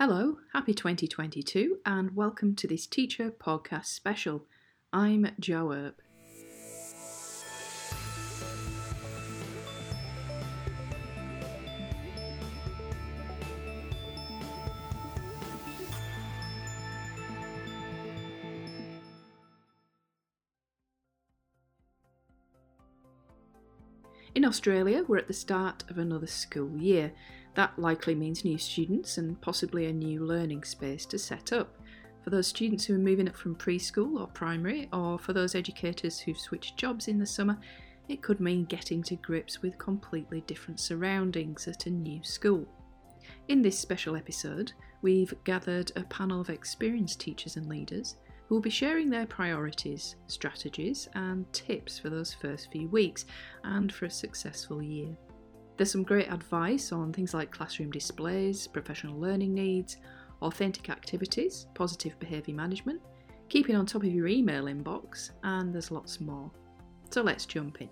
Hello, happy 2022, and welcome to this teacher podcast special. I'm Jo Earp. In Australia, we're at the start of another school year. That likely means new students and possibly a new learning space to set up. For those students who are moving up from preschool or primary, or for those educators who've switched jobs in the summer, it could mean getting to grips with completely different surroundings at a new school. In this special episode, we've gathered a panel of experienced teachers and leaders who will be sharing their priorities, strategies, and tips for those first few weeks and for a successful year. There's some great advice on things like classroom displays, professional learning needs, authentic activities, positive behaviour management, keeping on top of your email inbox, and there's lots more. So let's jump in.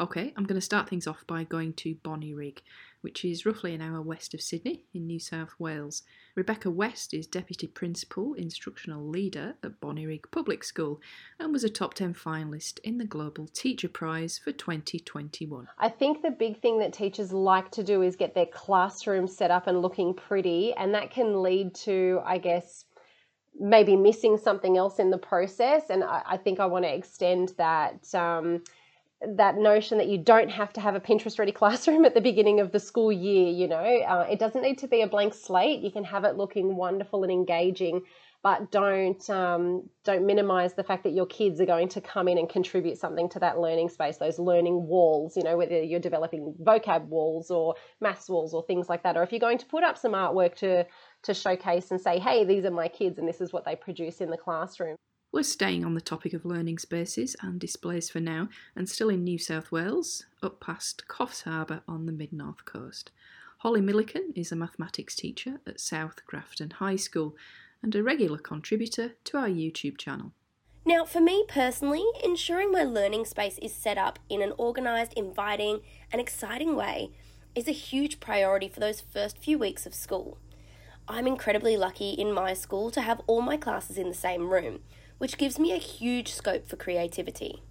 Okay, I'm going to start things off by going to Bonnyrigg, which is roughly an hour west of Sydney in New South Wales. Rebecca West is Deputy Principal Instructional Leader at Bonnyrigg Public School and was a top 10 finalist in the Global Teacher Prize for 2021. I think the big thing that teachers like to do is get their classroom set up and looking pretty, and that can lead to, I guess, maybe missing something else in the process. And I, I think I want to extend that. Um, that notion that you don't have to have a Pinterest ready classroom at the beginning of the school year. You know, uh, it doesn't need to be a blank slate. You can have it looking wonderful and engaging, but don't um, don't minimize the fact that your kids are going to come in and contribute something to that learning space. Those learning walls. You know, whether you're developing vocab walls or maths walls or things like that, or if you're going to put up some artwork to to showcase and say, hey, these are my kids and this is what they produce in the classroom. We're staying on the topic of learning spaces and displays for now, and still in New South Wales, up past Coffs Harbour on the mid north coast. Holly Milliken is a mathematics teacher at South Grafton High School and a regular contributor to our YouTube channel. Now, for me personally, ensuring my learning space is set up in an organised, inviting, and exciting way is a huge priority for those first few weeks of school. I'm incredibly lucky in my school to have all my classes in the same room, which gives me a huge scope for creativity.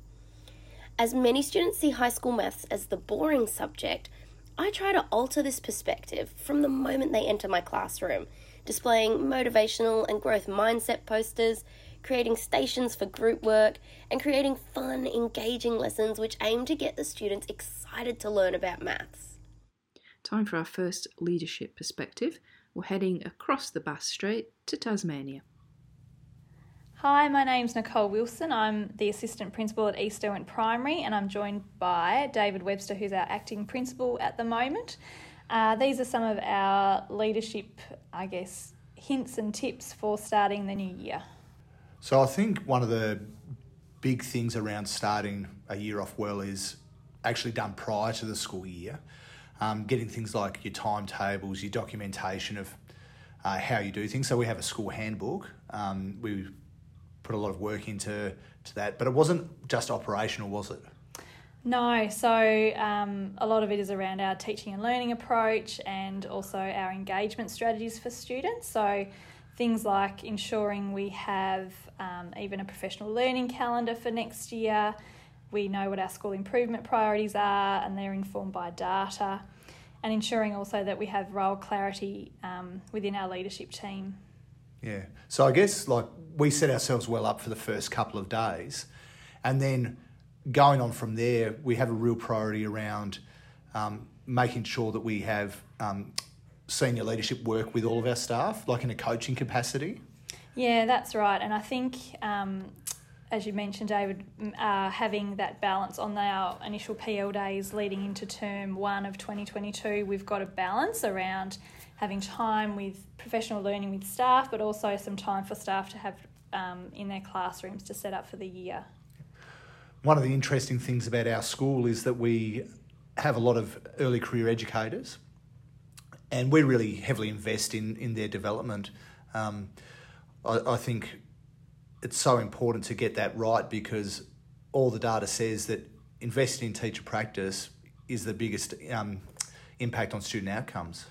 As many students see high school maths as the boring subject, I try to alter this perspective from the moment they enter my classroom, displaying motivational and growth mindset posters, creating stations for group work, and creating fun, engaging lessons which aim to get the students excited to learn about maths. Time for our first leadership perspective. We're heading across the Bass Strait to Tasmania. Hi, my name's Nicole Wilson. I'm the assistant principal at East Derwent Primary, and I'm joined by David Webster, who's our acting principal at the moment. Uh, these are some of our leadership, I guess, hints and tips for starting the new year. So, I think one of the big things around starting a year off well is actually done prior to the school year. Um, getting things like your timetables, your documentation of uh, how you do things. So, we have a school handbook. Um, we put a lot of work into to that. But it wasn't just operational, was it? No, so um, a lot of it is around our teaching and learning approach and also our engagement strategies for students. So things like ensuring we have um, even a professional learning calendar for next year. We know what our school improvement priorities are and they're informed by data. And ensuring also that we have role clarity um, within our leadership team. Yeah. So I guess like we set ourselves well up for the first couple of days, and then going on from there, we have a real priority around um, making sure that we have um, senior leadership work with all of our staff, like in a coaching capacity. Yeah, that's right. And I think, um, as you mentioned, David, uh, having that balance on our initial PL days leading into term one of 2022, we've got a balance around having time with professional learning with staff, but also some time for staff to have um, in their classrooms to set up for the year. One of the interesting things about our school is that we have a lot of early career educators, and we really heavily invest in in their development. Um, I, I think it's so important to get that right because all the data says that investing in teacher practice is the biggest um, impact on student outcomes.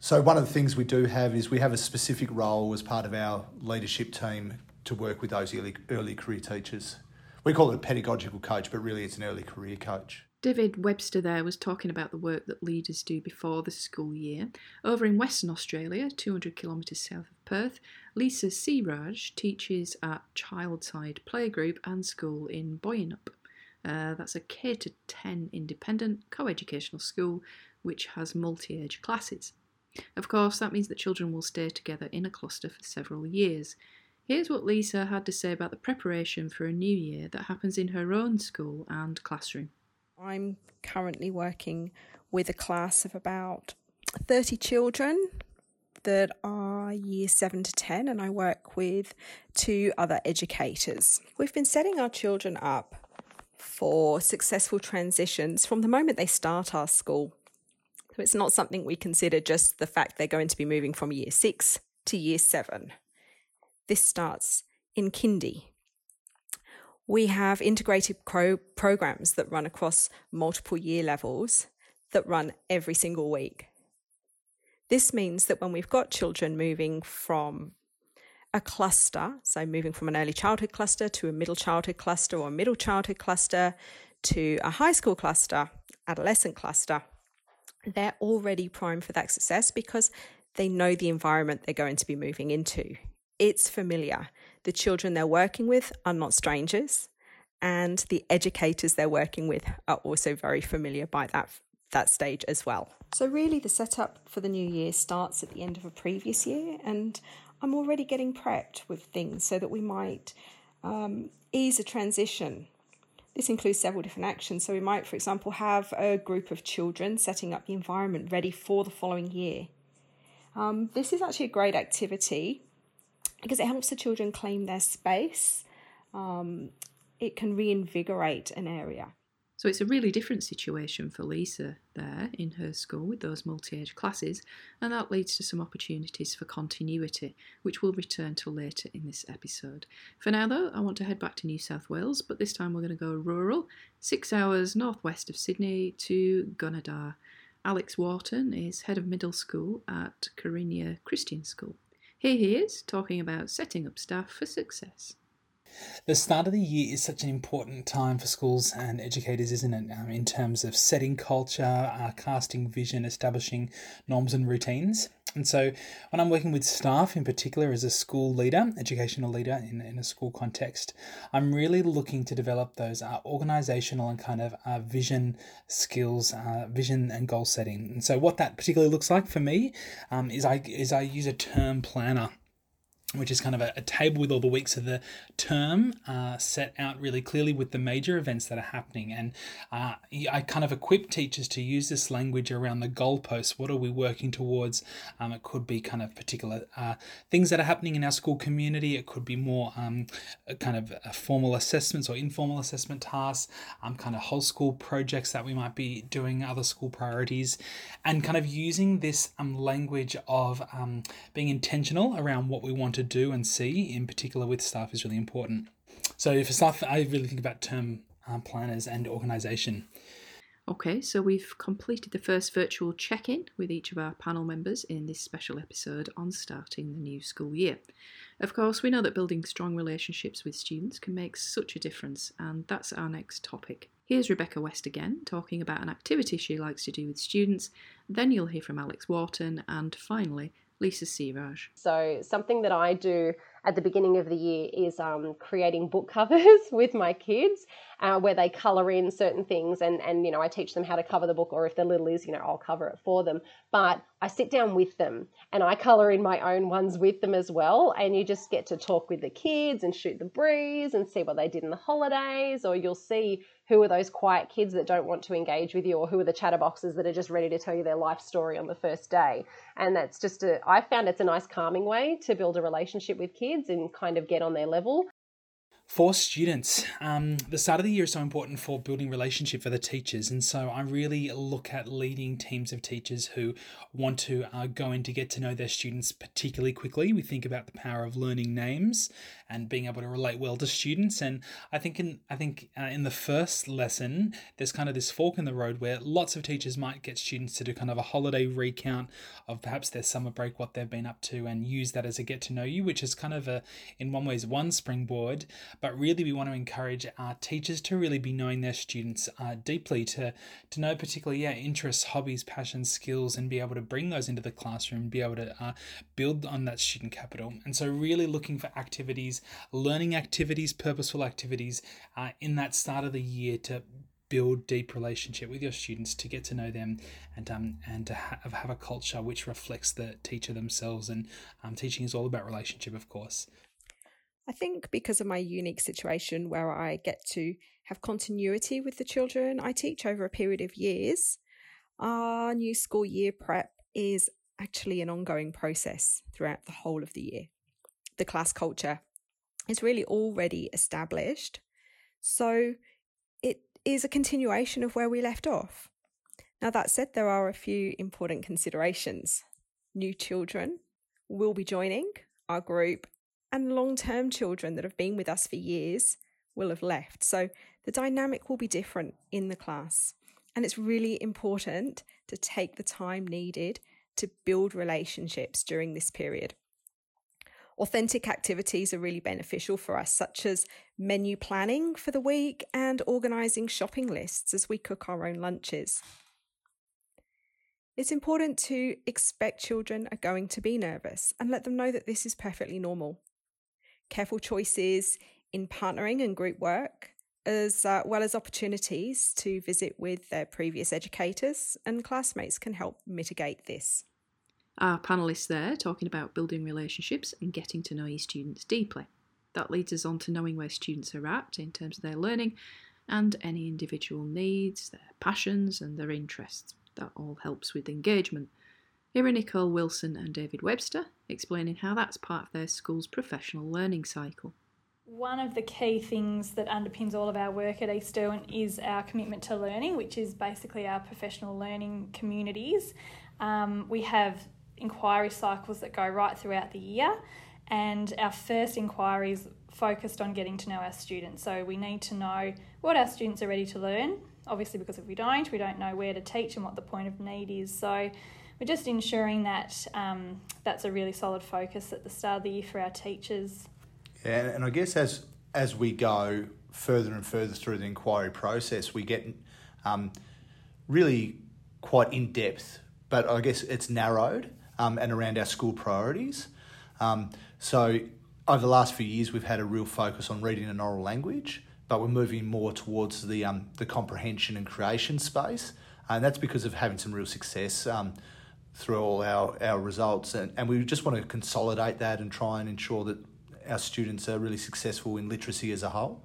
So, one of the things we do have is we have a specific role as part of our leadership team to work with those early, early career teachers. We call it a pedagogical coach, but really it's an early career coach. David Webster there was talking about the work that leaders do before the school year. Over in Western Australia, 200 kilometres south of Perth, Lisa Siraj teaches at Childside Playgroup and School in Boyanup. Uh, that's a K to 10 independent co educational school which has multi age classes. Of course, that means that children will stay together in a cluster for several years. Here's what Lisa had to say about the preparation for a new year that happens in her own school and classroom. I'm currently working with a class of about 30 children that are year 7 to 10, and I work with two other educators. We've been setting our children up for successful transitions from the moment they start our school. It's not something we consider just the fact they're going to be moving from year 6 to year 7. This starts in kindy we have integrated pro- programs that run across multiple year levels that run every single week. This means that when we've got children moving from a cluster, so moving from an early childhood cluster to a middle childhood cluster or middle childhood cluster to a high school cluster, adolescent cluster, they're already primed for that success because they know the environment they're going to be moving into. It's familiar. The children they're working with are not strangers, and the educators they're working with are also very familiar by that that stage as well. So really the setup for the new year starts at the end of a previous year and I'm already getting prepped with things so that we might um, ease a transition. This includes several different actions. So we might, for example, have a group of children setting up the environment ready for the following year. Um, this is actually a great activity because it helps the children claim their space. Um, it can reinvigorate an area. So it's a really different situation for Lisa there in her school with those multi age classes, and that leads to some opportunities for continuity, which we'll return to later in this episode. For now, though, I want to head back to New South Wales, but this time we're going to go rural, six hours northwest of Sydney to Gunnedah. Alex Wharton is head of middle school at Carinya Christian School. Here he is talking about setting up staff for success. The start of the year is such an important time for schools and educators, isn't it? Um, in terms of setting culture, uh, casting vision, establishing norms and routines. And so, when I'm working with staff in particular as a school leader, educational leader in, in a school context, I'm really looking to develop those uh, organizational and kind of uh, vision skills, uh, vision and goal setting. And so, what that particularly looks like for me um, is I is I use a term planner which is kind of a, a, table with all the weeks of the term uh, set out really clearly with the major events that are happening. And uh, I kind of equip teachers to use this language around the goalposts. What are we working towards? Um, it could be kind of particular uh, things that are happening in our school community. It could be more um, kind of formal assessments or informal assessment tasks, um, kind of whole school projects that we might be doing, other school priorities, and kind of using this um, language of um, being intentional around what we want to do and see, in particular with staff, is really important. So for staff, I really think about term uh, planners and organisation. Okay, so we've completed the first virtual check in with each of our panel members in this special episode on starting the new school year. Of course, we know that building strong relationships with students can make such a difference, and that's our next topic. Here's Rebecca West again talking about an activity she likes to do with students. Then you'll hear from Alex Wharton, and finally, Lisa Siraj. So, something that I do at the beginning of the year is um, creating book covers with my kids uh, where they color in certain things and, and, you know, I teach them how to cover the book or if they're little is, you know, I'll cover it for them. But I sit down with them and I color in my own ones with them as well. And you just get to talk with the kids and shoot the breeze and see what they did in the holidays or you'll see who are those quiet kids that don't want to engage with you or who are the chatterboxes that are just ready to tell you their life story on the first day. And that's just a i found it's a nice calming way to build a relationship with kids and kind of get on their level for students, um, the start of the year is so important for building relationship for the teachers, and so I really look at leading teams of teachers who want to uh, go in to get to know their students particularly quickly. We think about the power of learning names and being able to relate well to students, and I think in I think uh, in the first lesson there's kind of this fork in the road where lots of teachers might get students to do kind of a holiday recount of perhaps their summer break, what they've been up to, and use that as a get to know you, which is kind of a in one ways one springboard but really we want to encourage our teachers to really be knowing their students uh, deeply to to know particularly yeah interests hobbies passions skills and be able to bring those into the classroom be able to uh, build on that student capital. And so really looking for activities learning activities purposeful activities uh, in that start of the year to build deep relationship with your students to get to know them and um, and to have, have a culture which reflects the teacher themselves. And um, teaching is all about relationship of course I think because of my unique situation where I get to have continuity with the children I teach over a period of years, our new school year prep is actually an ongoing process throughout the whole of the year. The class culture is really already established, so it is a continuation of where we left off. Now, that said, there are a few important considerations. New children will be joining our group and long term children that have been with us for years will have left. So the dynamic will be different in the class. And it's really important to take the time needed to build relationships during this period. Authentic activities are really beneficial for us, such as menu planning for the week and organising shopping lists as we cook our own lunches. It's important to expect children are going to be nervous and let them know that this is perfectly normal careful choices in partnering and group work, as uh, well as opportunities to visit with their previous educators and classmates can help mitigate this. Our panellists there talking about building relationships and getting to know your students deeply. That leads us on to knowing where students are at in terms of their learning and any individual needs, their passions, and their interests. That all helps with engagement. Here are Nicole Wilson and David Webster explaining how that's part of their school's professional learning cycle. One of the key things that underpins all of our work at East Derwent is our commitment to learning, which is basically our professional learning communities. Um, we have inquiry cycles that go right throughout the year, and our first inquiry is focused on getting to know our students. So we need to know what our students are ready to learn, obviously, because if we don't, we don't know where to teach and what the point of need is. So we're just ensuring that um, that's a really solid focus at the start of the year for our teachers. Yeah, and I guess as as we go further and further through the inquiry process, we get um, really quite in depth, but I guess it's narrowed um, and around our school priorities. Um, so over the last few years, we've had a real focus on reading and oral language, but we're moving more towards the um, the comprehension and creation space, and that's because of having some real success. Through all our, our results. And, and we just want to consolidate that and try and ensure that our students are really successful in literacy as a whole.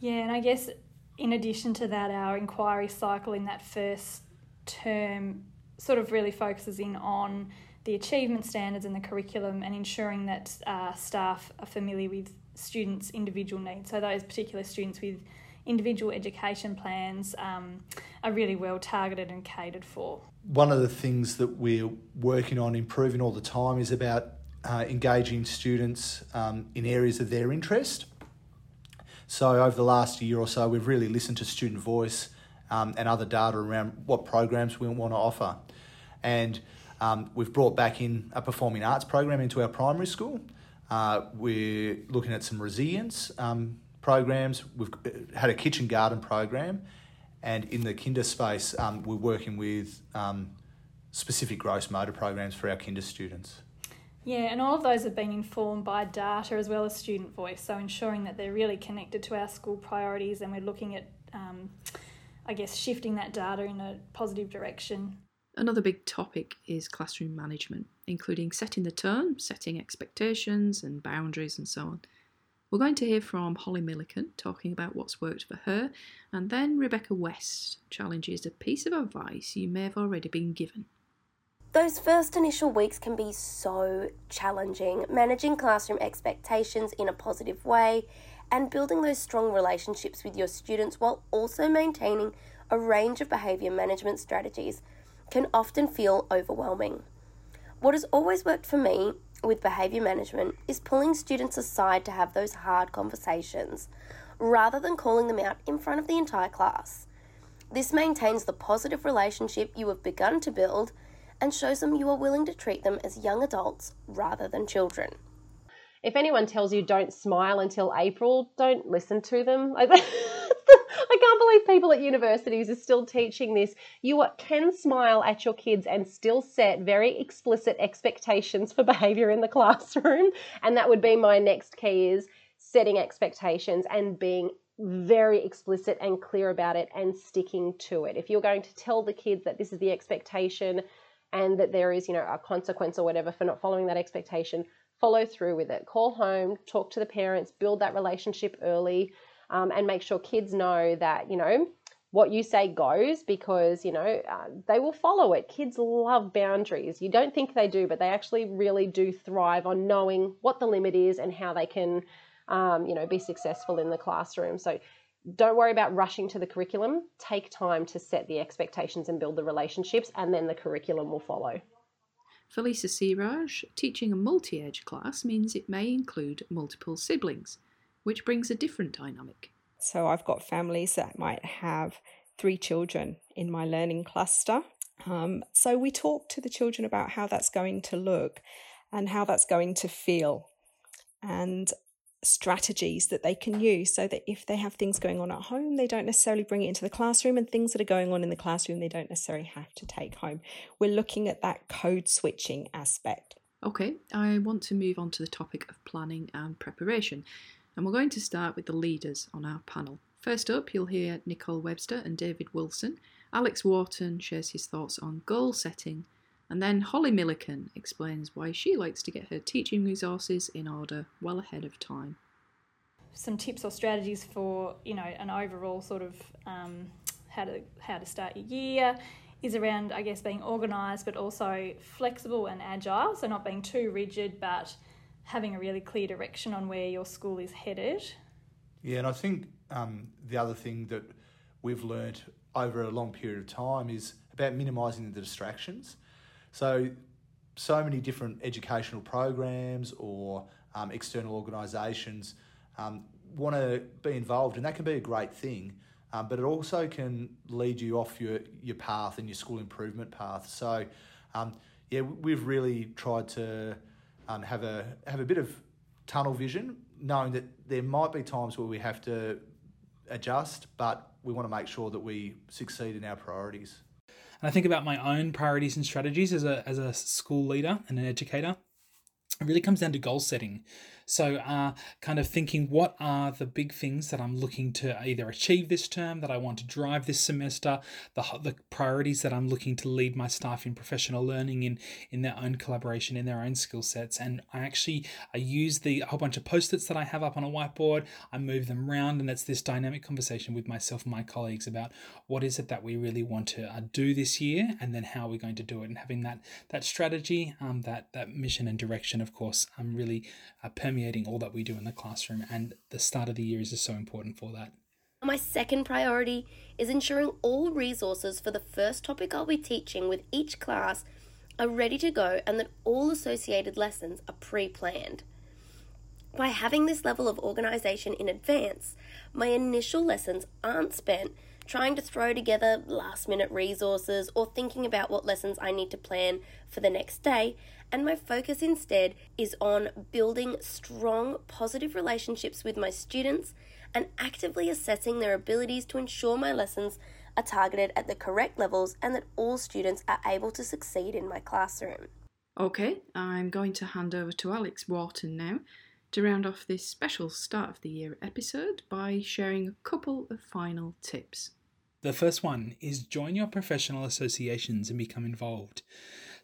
Yeah, and I guess in addition to that, our inquiry cycle in that first term sort of really focuses in on the achievement standards and the curriculum and ensuring that uh, staff are familiar with students' individual needs. So, those particular students with individual education plans um, are really well targeted and catered for. One of the things that we're working on improving all the time is about uh, engaging students um, in areas of their interest. So, over the last year or so, we've really listened to student voice um, and other data around what programs we want to offer. And um, we've brought back in a performing arts program into our primary school. Uh, we're looking at some resilience um, programs. We've uh, had a kitchen garden program, and in the kinder space, um, we're working with um, specific gross motor programs for our kinder students. Yeah, and all of those have been informed by data as well as student voice, so ensuring that they're really connected to our school priorities and we're looking at, um, I guess, shifting that data in a positive direction. Another big topic is classroom management, including setting the tone, setting expectations and boundaries, and so on. We're going to hear from Holly Milliken talking about what's worked for her, and then Rebecca West challenges a piece of advice you may have already been given. Those first initial weeks can be so challenging, managing classroom expectations in a positive way and building those strong relationships with your students while also maintaining a range of behaviour management strategies can often feel overwhelming. What has always worked for me with behaviour management is pulling students aside to have those hard conversations rather than calling them out in front of the entire class. This maintains the positive relationship you have begun to build and shows them you are willing to treat them as young adults rather than children. If anyone tells you don't smile until April, don't listen to them. I can't believe people at universities are still teaching this. You can smile at your kids and still set very explicit expectations for behavior in the classroom. And that would be my next key is setting expectations and being very explicit and clear about it and sticking to it. If you're going to tell the kids that this is the expectation and that there is, you know, a consequence or whatever for not following that expectation, follow through with it. Call home, talk to the parents, build that relationship early, um, and make sure kids know that, you know, what you say goes because, you know, uh, they will follow it. Kids love boundaries. You don't think they do, but they actually really do thrive on knowing what the limit is and how they can, um, you know, be successful in the classroom. So don't worry about rushing to the curriculum. Take time to set the expectations and build the relationships, and then the curriculum will follow. For Lisa Siraj, teaching a multi age class means it may include multiple siblings, which brings a different dynamic. So I've got families that might have three children in my learning cluster. Um, so we talk to the children about how that's going to look and how that's going to feel. And strategies that they can use so that if they have things going on at home, they don't necessarily bring it into the classroom, and things that are going on in the classroom, they don't necessarily have to take home. We're looking at that code switching aspect. Okay, I want to move on to the topic of planning and preparation, and we're going to start with the leaders on our panel. First up, you'll hear Nicole Webster and David Wilson. Alex Wharton shares his thoughts on goal setting and then Holly Milliken explains why she likes to get her teaching resources in order well ahead of time. Some tips or strategies for you know an overall sort of um, how to how to start your year is around I guess being organised but also flexible and agile. So not being too rigid, but having a really clear direction on where your school is headed. Yeah, and I think um, the other thing that we've learned over a long period of time is about minimising the distractions. So, so many different educational programs or um, external organisations um, want to be involved, and that can be a great thing. Um, but it also can lead you off your, your path and your school improvement path. So, um, yeah, we've really tried to um, have a have a bit of tunnel vision, knowing that there might be times where we have to adjust, but we want to make sure that we succeed in our priorities. And I think about my own priorities and strategies as a, as a school leader and an educator. It really comes down to goal setting. So, uh, kind of thinking what are the big things that I'm looking to either achieve this term, that I want to drive this semester, the, the priorities that I'm looking to lead my staff in professional learning in, in their own collaboration, in their own skill sets. And I actually I use the whole bunch of post-its that I have up on a whiteboard, I move them around, and it's this dynamic conversation with myself and my colleagues about what is it that we really want to uh, do this year, and then how we're going to do it, and having that that strategy, um, that that mission and direction, of course, um, really uh, permeating permeating all that we do in the classroom, and the start of the year is so important for that. My second priority is ensuring all resources for the first topic I'll be teaching with each class are ready to go and that all associated lessons are pre planned. By having this level of organisation in advance, my initial lessons aren't spent trying to throw together last minute resources or thinking about what lessons I need to plan for the next day, and my focus instead is on building strong, positive relationships with my students and actively assessing their abilities to ensure my lessons are targeted at the correct levels and that all students are able to succeed in my classroom. Okay, I'm going to hand over to Alex Wharton now to round off this special start of the year episode by sharing a couple of final tips. The first one is join your professional associations and become involved.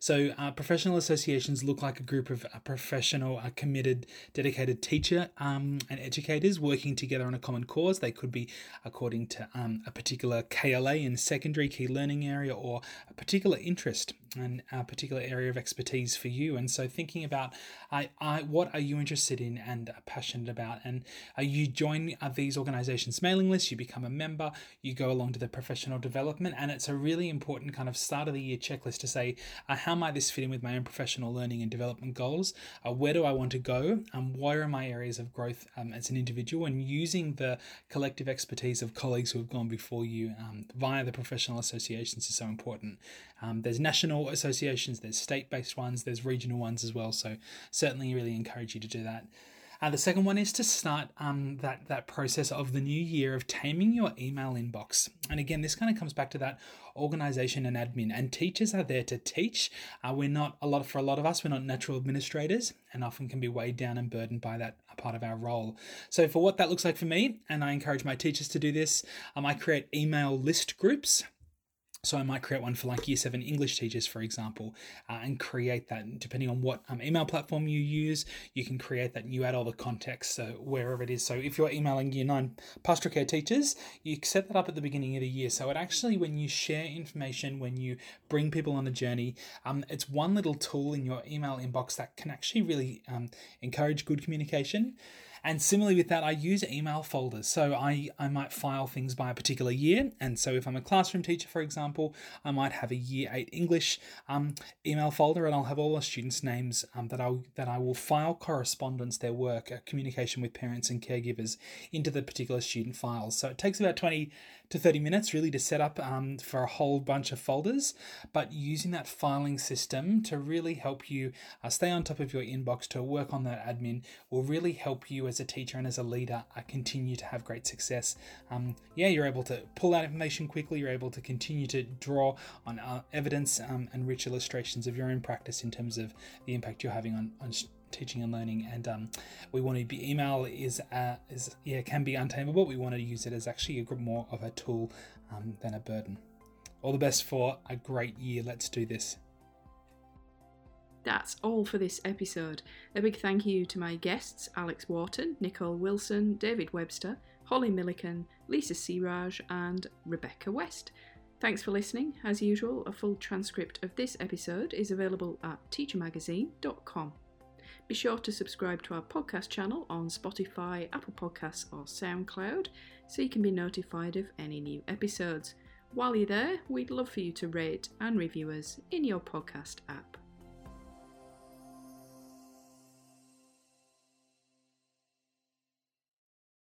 So, uh, professional associations look like a group of uh, professional, uh, committed, dedicated teacher um, and educators working together on a common cause. They could be according to um, a particular KLA in secondary key learning area or a particular interest. And a particular area of expertise for you. And so thinking about I, I what are you interested in and passionate about, and uh, you join uh, these organizations' mailing lists, you become a member, you go along to the professional development, and it's a really important kind of start of the year checklist to say uh, how might this fit in with my own professional learning and development goals? Uh, where do I want to go? And where are my areas of growth um, as an individual? And using the collective expertise of colleagues who have gone before you um, via the professional associations is so important. Um, there's national associations, there's state based ones, there's regional ones as well. So, certainly really encourage you to do that. Uh, the second one is to start um, that that process of the new year of taming your email inbox. And again, this kind of comes back to that organization and admin. And teachers are there to teach. Uh, we're not a lot for a lot of us. We're not natural administrators, and often can be weighed down and burdened by that part of our role. So for what that looks like for me, and I encourage my teachers to do this, um, I create email list groups. So I might create one for like year seven English teachers, for example, uh, and create that depending on what um, email platform you use. You can create that and you add all the context so wherever it is. So if you're emailing year nine pastoral care teachers, you set that up at the beginning of the year. So it actually, when you share information, when you bring people on a journey, um, it's one little tool in your email inbox that can actually really um, encourage good communication. And similarly with that, I use email folders. So I, I might file things by a particular year. And so if I'm a classroom teacher, for example, I might have a year eight English um, email folder and I'll have all the students' names um, that, I, that I will file correspondence, their work, uh, communication with parents and caregivers into the particular student files. So it takes about 20 to 30 minutes really to set up um, for a whole bunch of folders, but using that filing system to really help you uh, stay on top of your inbox, to work on that admin, will really help you as a teacher and as a leader uh, continue to have great success. Um, yeah, you're able to pull out information quickly, you're able to continue to draw on uh, evidence um, and rich illustrations of your own practice in terms of the impact you're having on, on teaching and learning. And um, we want to be email is uh, is yeah can be untamable. We want to use it as actually a more of a tool um, than a burden. All the best for a great year. Let's do this that's all for this episode. A big thank you to my guests Alex Wharton, Nicole Wilson, David Webster, Holly Milliken, Lisa Siraj, and Rebecca West. Thanks for listening. As usual, a full transcript of this episode is available at teachermagazine.com. Be sure to subscribe to our podcast channel on Spotify, Apple Podcasts, or SoundCloud so you can be notified of any new episodes. While you're there, we'd love for you to rate and review us in your podcast app.